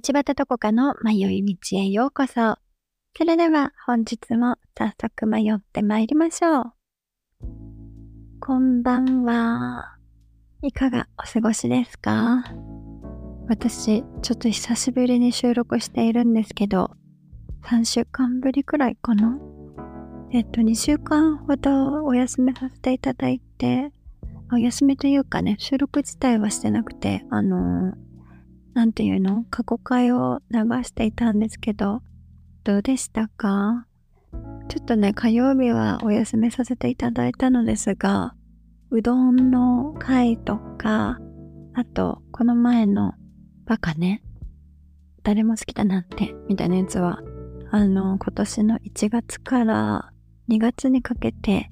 道端どこかの迷い道へようこそ。それでは本日も早速迷って参りましょう。こんばんは。いかがお過ごしですか？私、ちょっと久しぶりに収録しているんですけど、3週間ぶりくらいかな？えっと、2週間ほどお休みさせていただいて、お休みというかね、収録自体はしてなくて、あのーなんていうの？過去回を流していたんですけど、どうでしたか？ちょっとね、火曜日はお休みさせていただいたのですが、うどんの回とか、あと、この前のバカね、誰も好きだなって、みたいなやつは、あの、今年の1月から2月にかけて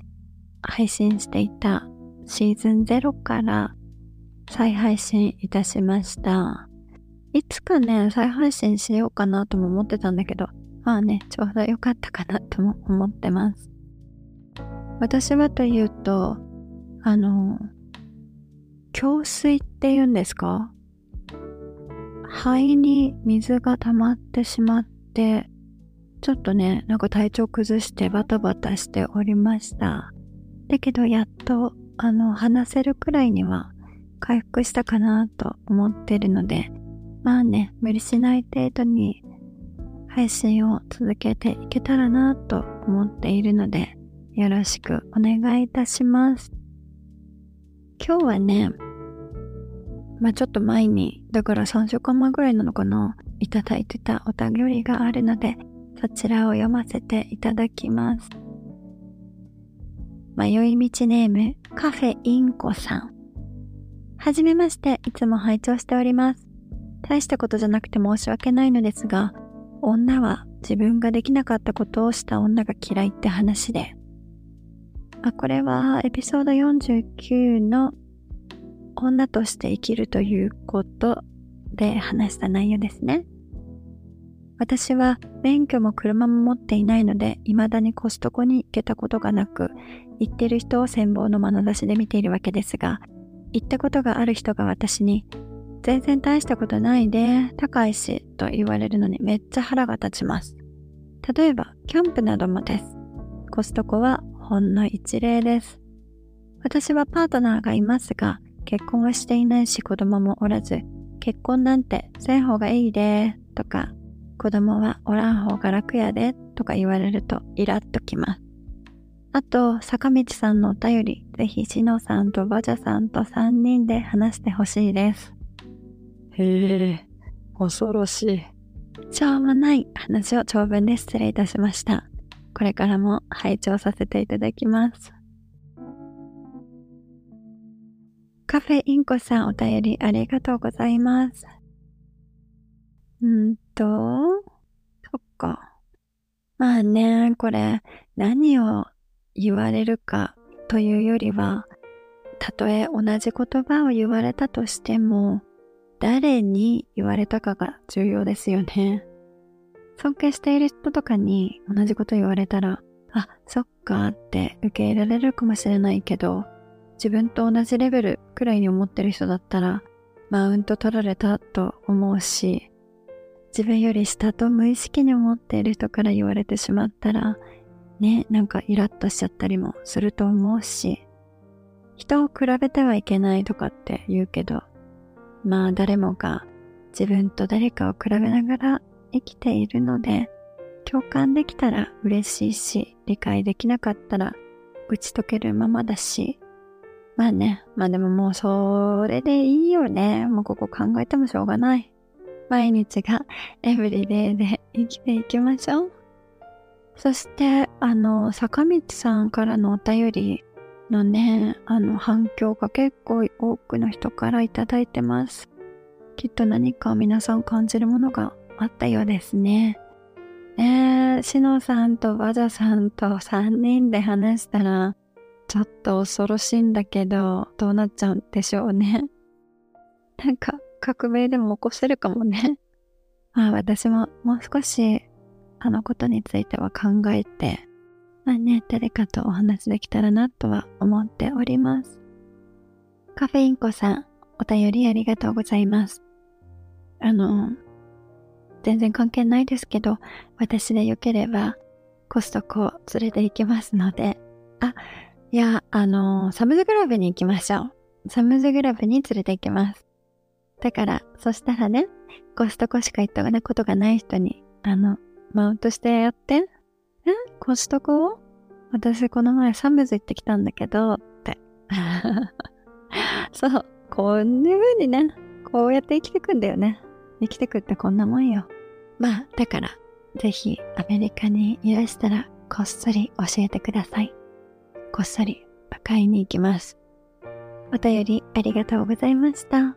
配信していたシーズン0から再配信いたしました。いつかね、再配信しようかなとも思ってたんだけど、まあね、ちょうど良かったかなとも思ってます。私はというと、あの、胸水って言うんですか？肺に水が溜まってしまって、ちょっとね、なんか体調崩してバタバタしておりました。だけどやっと、あの、話せるくらいには回復したかなと思ってるので、まあね、無理しない程度に配信を続けていけたらなと思っているので、よろしくお願いいたします。今日はね、まあちょっと前に、だから3週間前ぐらいなのかな、いただいてたお便りがあるので、そちらを読ませていただきます。迷い道ネーム、カフェインコさん。はじめまして、いつも拝聴しております。大したことじゃなくて申し訳ないのですが、女は自分ができなかったことをした女が嫌いって話で。あ、これはエピソード49の女として生きるということで話した内容ですね。私は免許も車も持っていないので、未だにコストコに行けたことがなく、行ってる人を羨望の眼差しで見ているわけですが、行ったことがある人が私に、全然大したことないで、高いし、と言われるのにめっちゃ腹が立ちます。例えば、キャンプなどもです。コストコはほんの一例です。私はパートナーがいますが、結婚はしていないし子供もおらず、結婚なんてせん方がいいで、とか、子供はおらん方が楽やで、とか言われるとイラッときます。あと、坂道さんのお便り、ぜひしのさんとバジャさんと3人で話してほしいです。へえ、恐ろしい。しょうもない話を長文で失礼いたしました。これからも拝聴させていただきます。カフェインコさんお便りありがとうございます。んと、そっか。まあね、これ何を言われるかというよりは、たとえ同じ言葉を言われたとしても、誰に言われたかが重要ですよね。尊敬している人とかに同じこと言われたら、あ、そっかって受け入れられるかもしれないけど、自分と同じレベルくらいに思ってる人だったら、マウント取られたと思うし、自分より下と無意識に思っている人から言われてしまったら、ね、なんかイラッとしちゃったりもすると思うし、人を比べてはいけないとかって言うけど、まあ誰もが自分と誰かを比べながら生きているので、共感できたら嬉しいし、理解できなかったら打ち解けるままだし、まあね、まあでももうそれでいいよね。もうここ考えてもしょうがない。毎日がエブリデイで生きていきましょう。そして、あの、坂道さんからのお便り、のね、あの反響が結構多くの人からいただいてます。きっと何か皆さん感じるものがあったようですね。え、しのさんとバジャさんと3人で話したら、ちょっと恐ろしいんだけど、どうなっちゃうんでしょうね。なんか、革命でも起こせるかもね。まあ私ももう少し、あのことについては考えて、まあね、誰かとお話できたらなとは思っております。カフェインコさん、お便りありがとうございます。あの、全然関係ないですけど、私でよければコストコを連れて行きますので、あ、いや、あの、サムズグラブに行きましょう。サムズグラブに連れて行きます。だから、そしたらね、コストコしか行ったことがない人に、あの、マウントしてやって。ん？コストコ私この前サムズ行ってきたんだけど、って。そう、こんな風にね、こうやって生きてくんだよね。生きてくってこんなもんよ。まあ、だから、ぜひアメリカにいらしたらこっそり教えてください。こっそり買いに行きます。お便りありがとうございました。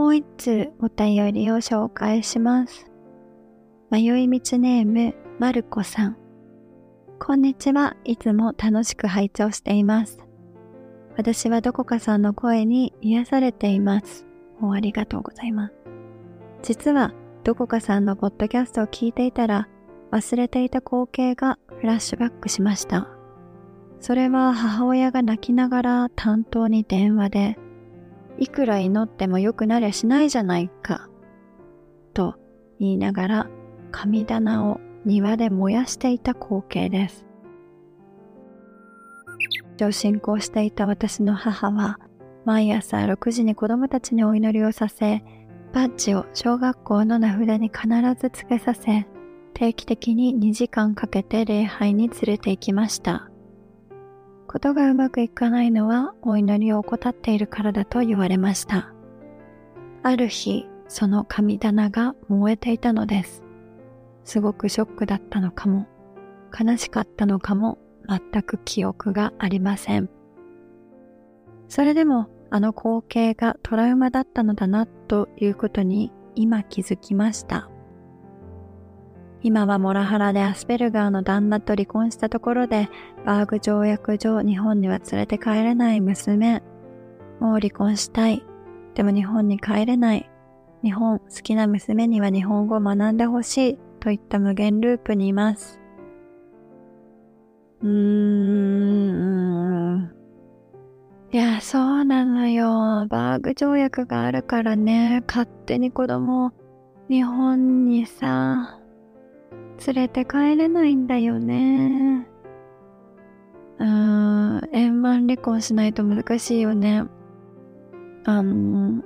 もう一通お便りを紹介します。迷い道ネーム、まるこさん。こんにちは。いつも楽しく拝聴しています。私はどこかさんの声に癒されています。もうありがとうございます。実は、どこかさんのポッドキャストを聞いていたら、忘れていた光景がフラッシュバックしました。それは母親が泣きながら担当に電話で、いくら祈っても良くなりゃしないじゃないか。と言いながら神棚を庭で燃やしていた光景です。上進行していた私の母は毎朝6時に子供たちにお祈りをさせ、バッジを小学校の名札に必ずつけさせ、定期的に2時間かけて礼拝に連れて行きました。ことがうまくいかないのはお祈りを怠っているからだと言われました。ある日、その神棚が燃えていたのです。すごくショックだったのかも、悲しかったのかも、全く記憶がありません。それでも、あの光景がトラウマだったのだなということに今気づきました。今はモラハラでアスペルガーの旦那と離婚したところで、バーグ条約上日本には連れて帰れない娘。もう離婚したい。でも日本に帰れない。日本好きな娘には日本語を学んでほしい。といった無限ループにいます。うーん。いや、そうなのよ。バーグ条約があるからね、勝手に子供を日本にさ、連れて帰れないんだよね。うーん、円満離婚しないと難しいよね。あの、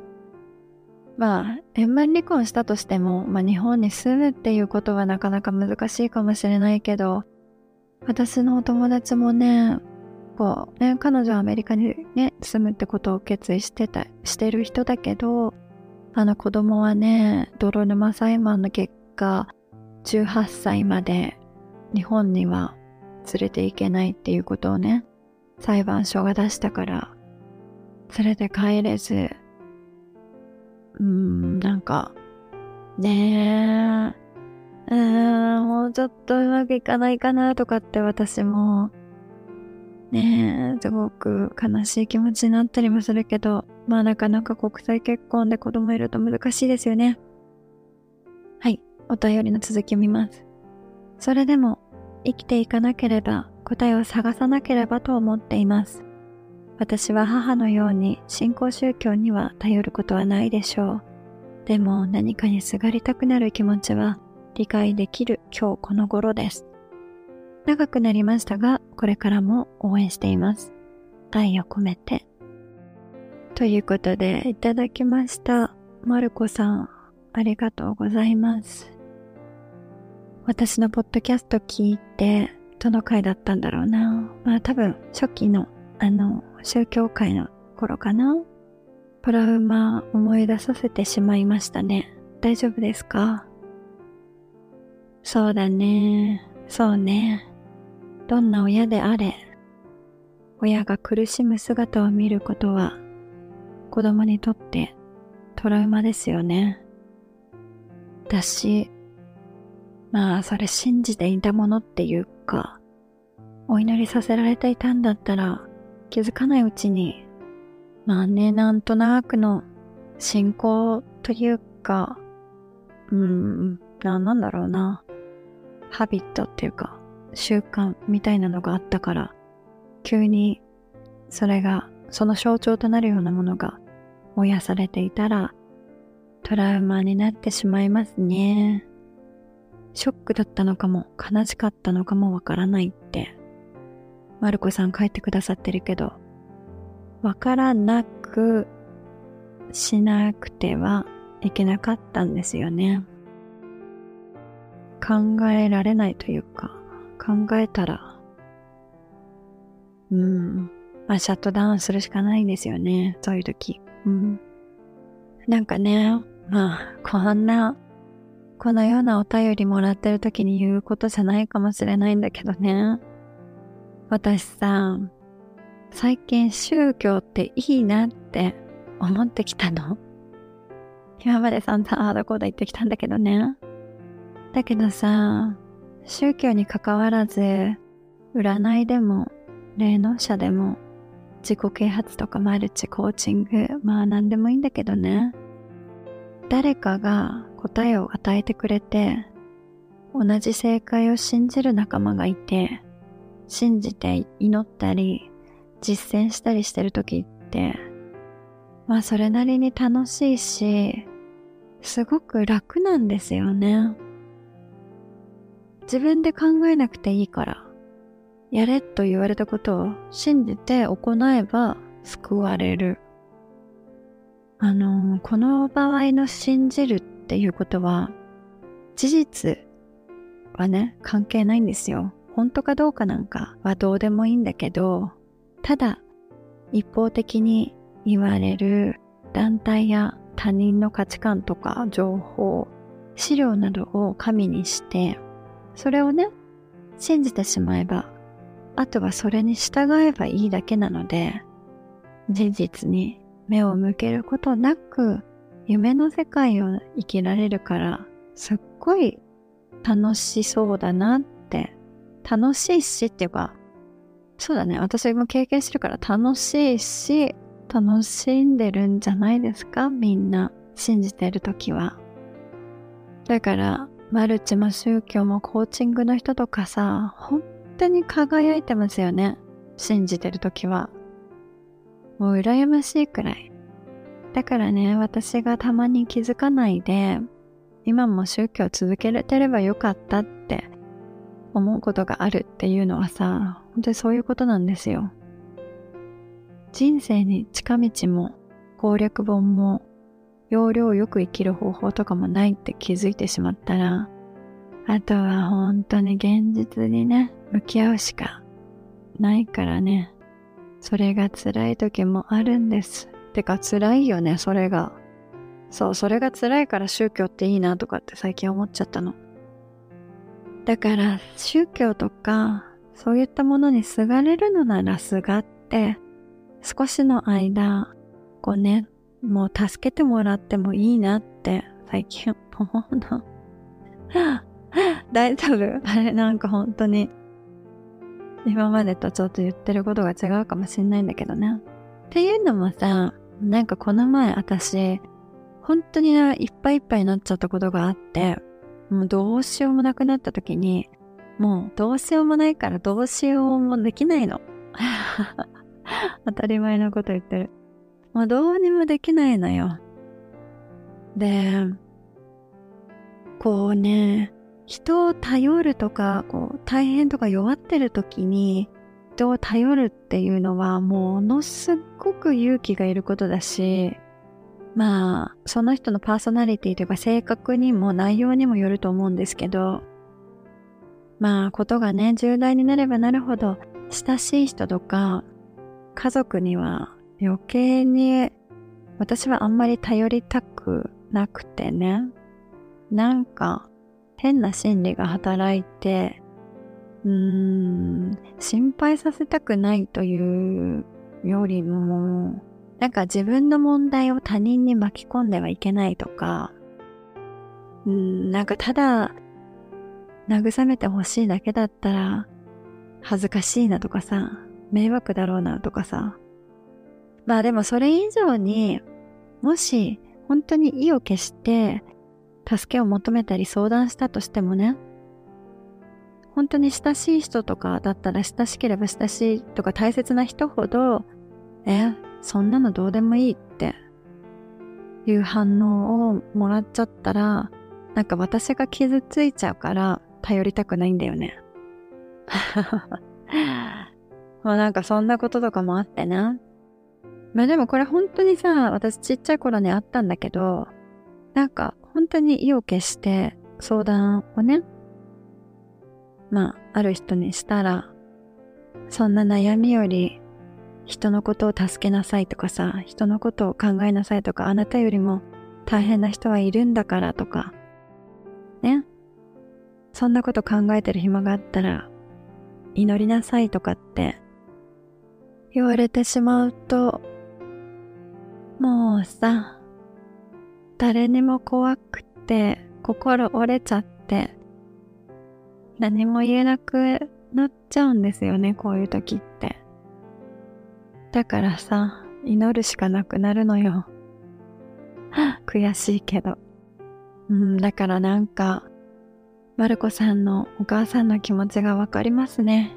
まあ、円満離婚したとしても、まあ日本に住むっていうことはなかなか難しいかもしれないけど、私のお友達もね、こうね、彼女はアメリカにね、住むってことを決意してた、してる人だけど、あの子供はね、泥沼裁判の結果、18歳まで日本には連れて行けないっていうことをね、裁判所が出したから、連れて帰れず、うーん、なんか、ねえ、うーん、もうちょっとうまくいかないかなとかって私も、ねえ、すごく悲しい気持ちになったりもするけど、まあなかなか国際結婚で子供いると難しいですよね。お便りの続きを見ます。それでも生きていかなければ答えを探さなければと思っています。私は母のように信仰宗教には頼ることはないでしょう。でも何かにすがりたくなる気持ちは理解できる今日この頃です。長くなりましたが、これからも応援しています。愛を込めて。ということで、いただきました。まるこさん、ありがとうございます。私のポッドキャスト聞いて、どの回だったんだろうな。まあ多分初期の、あの、宗教界の頃かな。トラウマ思い出させてしまいましたね。大丈夫ですか？そうだね。そうね。どんな親であれ、親が苦しむ姿を見ることは子供にとってトラウマですよね。だし、まあそれ信じていたものっていうか、お祈りさせられていたんだったら気づかないうちに、まあね、なんとなくの信仰というか、うーん、なん、なんだろうな。ハビットっていうか、習慣みたいなのがあったから、急にそれが、その象徴となるようなものが燃やされていたら、トラウマになってしまいますね。ショックだったのかも、悲しかったのかもわからないって、マルコさん書いてくださってるけど、わからなくしなくてはいけなかったんですよね。考えられないというか、考えたら、うん、まあシャットダウンするしかないんですよね、そういう時。うん。なんかね、まあ、こんな、このようなお便りもらってる時に言うことじゃないかもしれないんだけどね。私さ、最近宗教っていいなって思ってきたの？今まで散々ああだこうだ言ってきたんだけどね。だけどさ、宗教に関わらず、占いでも、霊能者でも、自己啓発とかマルチコーチング、まあ何でもいいんだけどね。誰かが答えを与えてくれて、同じ正解を信じる仲間がいて、信じて祈ったり、実践したりしてる時って、まあそれなりに楽しいし、すごく楽なんですよね。自分で考えなくていいから、やれと言われたことを信じて行えば救われる。あの、この場合の信じるっていうことは、事実はね、関係ないんですよ。本当かどうかなんかはどうでもいいんだけど、ただ、一方的に言われる団体や他人の価値観とか情報、資料などを神にして、それをね、信じてしまえば、あとはそれに従えばいいだけなので、事実に目を向けることなく、夢の世界を生きられるから、すっごい楽しそうだなって、楽しいしっていうか、そうだね。私も経験してるから楽しいし、楽しんでるんじゃないですか？みんな。信じてるときは。だから、マルチも宗教もコーチングの人とかさ、本当に輝いてますよね。信じてるときは。もう羨ましいくらい。だからね、私がたまに気づかないで、今も宗教続けれてればよかったって思うことがあるっていうのはさ、本当にそういうことなんですよ。人生に近道も攻略本も要領よく生きる方法とかもないって気づいてしまったら、あとは本当に現実にね、向き合うしかないからね。それが辛い時もあるんです。てか辛いよね、それが。そう、それが辛いから宗教っていいなとかって最近思っちゃったの。だから宗教とかそういったものにすがれるのならすがって少しの間こうねもう助けてもらってもいいなって最近思うの。大丈夫？あれなんか本当に今までとちょっと言ってることが違うかもしんないんだけどね。っていうのもさ、なんかこの前私、本当にいっぱいいっぱいになっちゃったことがあって、もうどうしようもなくなった時に、もうどうしようもないからどうしようもできないの。当たり前のこと言ってる。もうどうにもできないのよ。で、こうね、人を頼るとか、こう大変とか弱ってる時に人を頼るっていうのはものすごく勇気がいることだし、まあ、その人のパーソナリティというか性格にも内容にもよると思うんですけど、まあ、ことがね、重大になればなるほど、親しい人とか、家族には余計に、私はあんまり頼りたくなくてね、なんか、変な心理が働いて、うーん、心配させたくないというよりも、なんか自分の問題を他人に巻き込んではいけないとか、うん、なんかただ、慰めてほしいだけだったら、恥ずかしいなとかさ、迷惑だろうなとかさ。まあでもそれ以上に、もし本当に意を決して助けを求めたり相談したとしてもね、本当に親しい人とかだったら親しければ親しいとか大切な人ほど、え、そんなのどうでもいいっていう反応をもらっちゃったら、なんか私が傷ついちゃうから頼りたくないんだよね。まあなんかそんなこととかもあってな。まあでもこれ本当にさ、私ちっちゃい頃にあったんだけど、なんか本当に意を決して相談をね、まあある人にしたら、そんな悩みより人のことを助けなさいとかさ、人のことを考えなさいとか、あなたよりも大変な人はいるんだからとか、ね。そんなこと考えてる暇があったら、祈りなさいとかって言われてしまうと、もうさ、誰にも怖くて心折れちゃって、何も言えなくなっちゃうんですよね、こういう時って。だからさ、祈るしかなくなるのよ。悔しいけど。うん、だからなんか、マルコさんのお母さんの気持ちがわかりますね。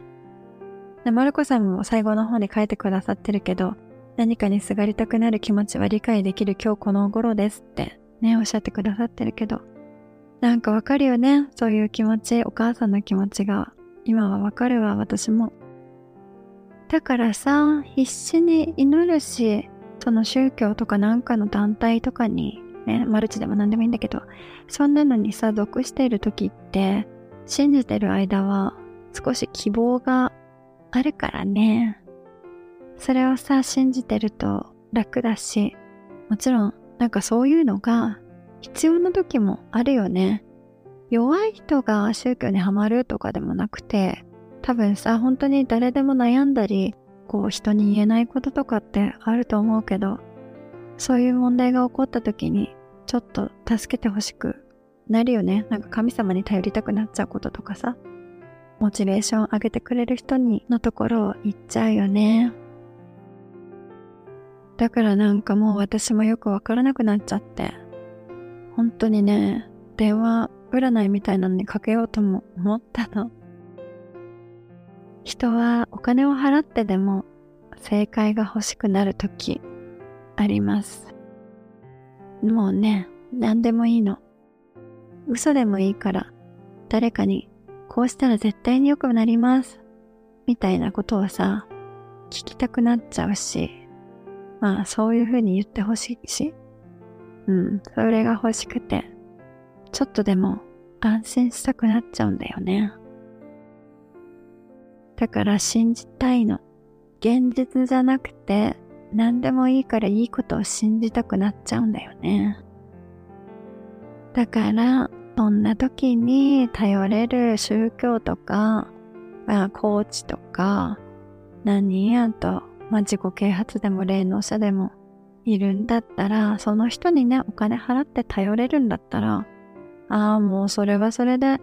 でマルコさんも最後の方に書いてくださってるけど、何かにすがりたくなる気持ちは理解できる今日この頃ですってね、おっしゃってくださってるけど、なんかわかるよね。そういう気持ち、お母さんの気持ちが。今はわかるわ、私も。だからさ、必死に祈るし、その宗教とかなんかの団体とかに、ね、マルチでも何でもいいんだけど、そんなのにさ、属している時って、信じてる間は少し希望があるからね。それをさ、信じてると楽だし、もちろん、なんかそういうのが必要な時もあるよね。弱い人が宗教にはまるとかでもなくて、多分さ、本当に誰でも悩んだり、こう人に言えないこととかってあると思うけど、そういう問題が起こった時に、ちょっと助けてほしくなるよね。なんか神様に頼りたくなっちゃうこととかさ。モチベーション上げてくれる人にのところを行っちゃうよね。だからなんかもう私もよくわからなくなっちゃって。本当にね、電話占いみたいなのにかけようとも思ったの。人はお金を払ってでも正解が欲しくなる時あります。もうね、何でもいいの。嘘でもいいから誰かにこうしたら絶対に良くなります。みたいなことをさ、聞きたくなっちゃうし、まあそういう風に言ってほしいし、うん、それが欲しくて、ちょっとでも安心したくなっちゃうんだよね。だから信じたいの。現実じゃなくて、何でもいいからいいことを信じたくなっちゃうんだよね。だから、そんな時に頼れる宗教とか、まあ、コーチとか、何やと、まあ、自己啓発でも霊能者でもいるんだったら、その人にね、お金払って頼れるんだったら、ああ、もうそれはそれで、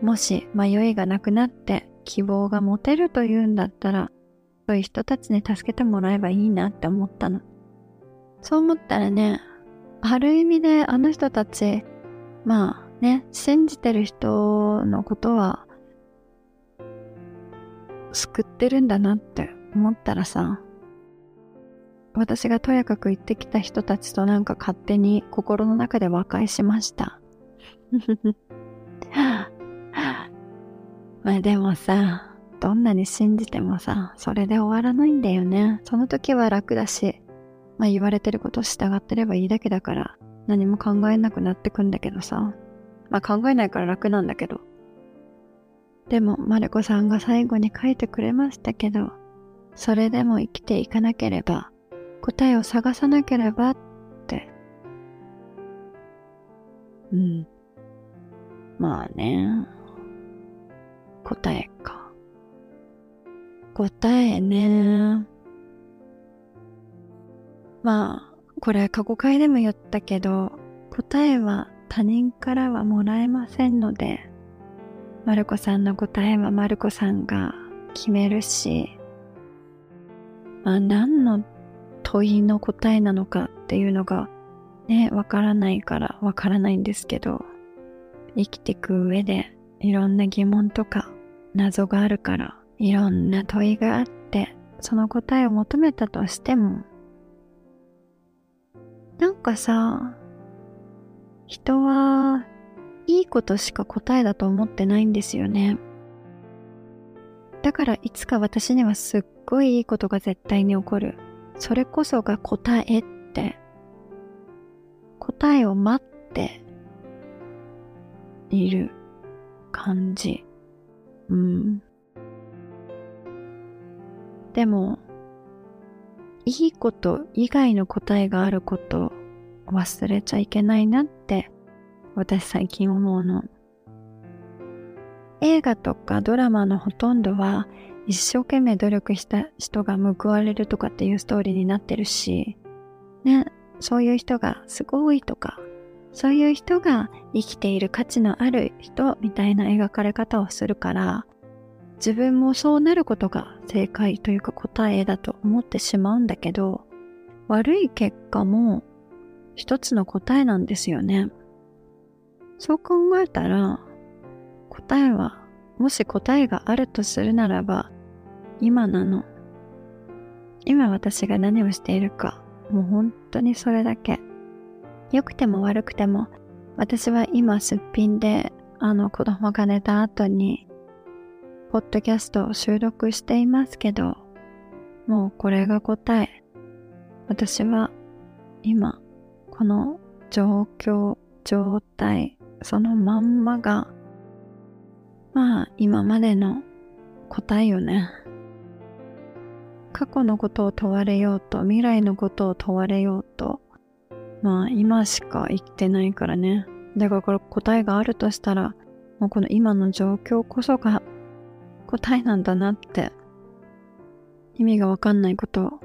もし迷いがなくなって希望が持てるというんだったら、そういう人たちに助けてもらえばいいなって思ったの。そう思ったらね、ある意味であの人たち、まあね、信じてる人のことは、救ってるんだなって思ったらさ、私がとやかく言ってきた人たちとなんか勝手に心の中で和解しました。まあでもさ、どんなに信じてもさ、それで終わらないんだよね。その時は楽だし、まあ言われてることを従ってればいいだけだから、何も考えなくなってくんだけどさ。まあ考えないから楽なんだけど。でも、マルコさんが最後に書いてくれましたけど、それでも生きていかなければ、答えを探さなければって。うん。まあね。答えか。答えね。まあ、これ過去回でも言ったけど、答えは他人からはもらえませんので、マルコさんの答えはマルコさんが決めるし、まあ何の問いの答えなのかっていうのがね、わからないからわからないんですけど、生きていく上でいろんな疑問とか謎があるからいろんな問いがあってその答えを求めたとしてもなんかさ人はいいことしか答えだと思ってないんですよね。だからいつか私にはすっごいいいことが絶対に起こるそれこそが答えって答えを待っている感じ。うん。でも、いいこと以外の答えがあることを忘れちゃいけないなって私最近思うの。映画とかドラマのほとんどは一生懸命努力した人が報われるとかっていうストーリーになってるし、ね、そういう人がすごいとかそういう人が生きている価値のある人みたいな描かれ方をするから、自分もそうなることが正解というか答えだと思ってしまうんだけど、悪い結果も一つの答えなんですよね。そう考えたら、答えは、もし答えがあるとするならば、今なの。今私が何をしているか、もう本当にそれだけ。良くても悪くても、私は今すっぴんで、あの子供が寝た後に、ポッドキャストを収録していますけど、もうこれが答え。私は今、この状況、状態、そのまんまが、まあ今までの答えよね。過去のことを問われようと、未来のことを問われようと、まあ今しか生きてないからね。だからこれ答えがあるとしたら、もうこの今の状況こそが答えなんだなって意味がわかんないことを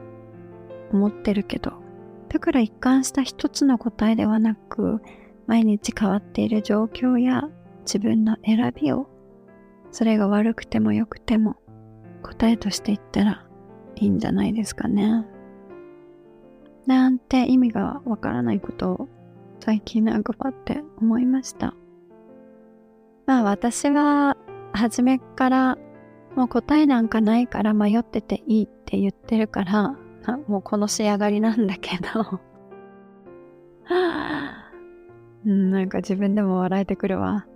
思ってるけど、だから一貫した一つの答えではなく、毎日変わっている状況や自分の選びを、それが悪くても良くても答えとして言ったらいいんじゃないですかね。なんて意味がわからないことを最近なんかパって思いました。まあ私は初めからもう答えなんかないから迷ってていいって言ってるからもうこの仕上がりなんだけど うん、なんか自分でも笑えてくるわ。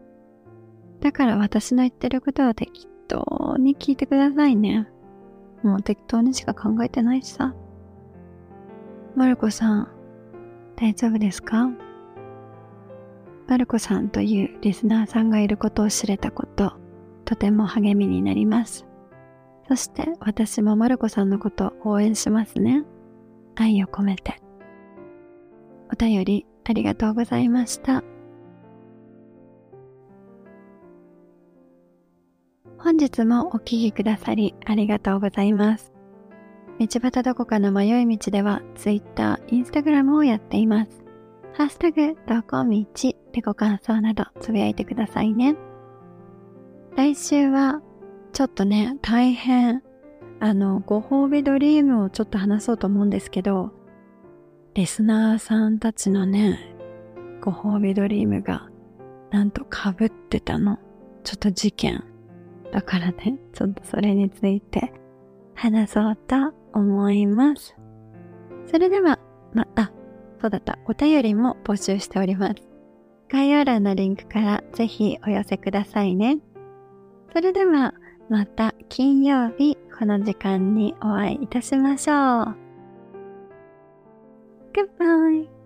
だから私の言ってることは適当に聞いてくださいね。もう適当にしか考えてないしさ。マルコさん、大丈夫ですか？マルコさんというリスナーさんがいることを知れたこと、とても励みになります。そして私もマルコさんのことを応援しますね。愛を込めて。お便りありがとうございました。本日もお聴きくださりありがとうございます。道端どこかの迷い道では Twitter、Instagram をやっています。ハッシュタグ、どこ道でご感想などつぶやいてくださいね。来週は、ちょっとね、大変、あの、ご褒美ドリームをちょっと話そうと思うんですけど、リスナーさんたちのね、ご褒美ドリームが、なんと被ってたの。ちょっと事件。だからね、ちょっとそれについて話そうと思います。それでは、また、そうだった、お便りも募集しております。概要欄のリンクからぜひお寄せくださいね。それでは、また金曜日この時間にお会いいたしましょう。Goodbye!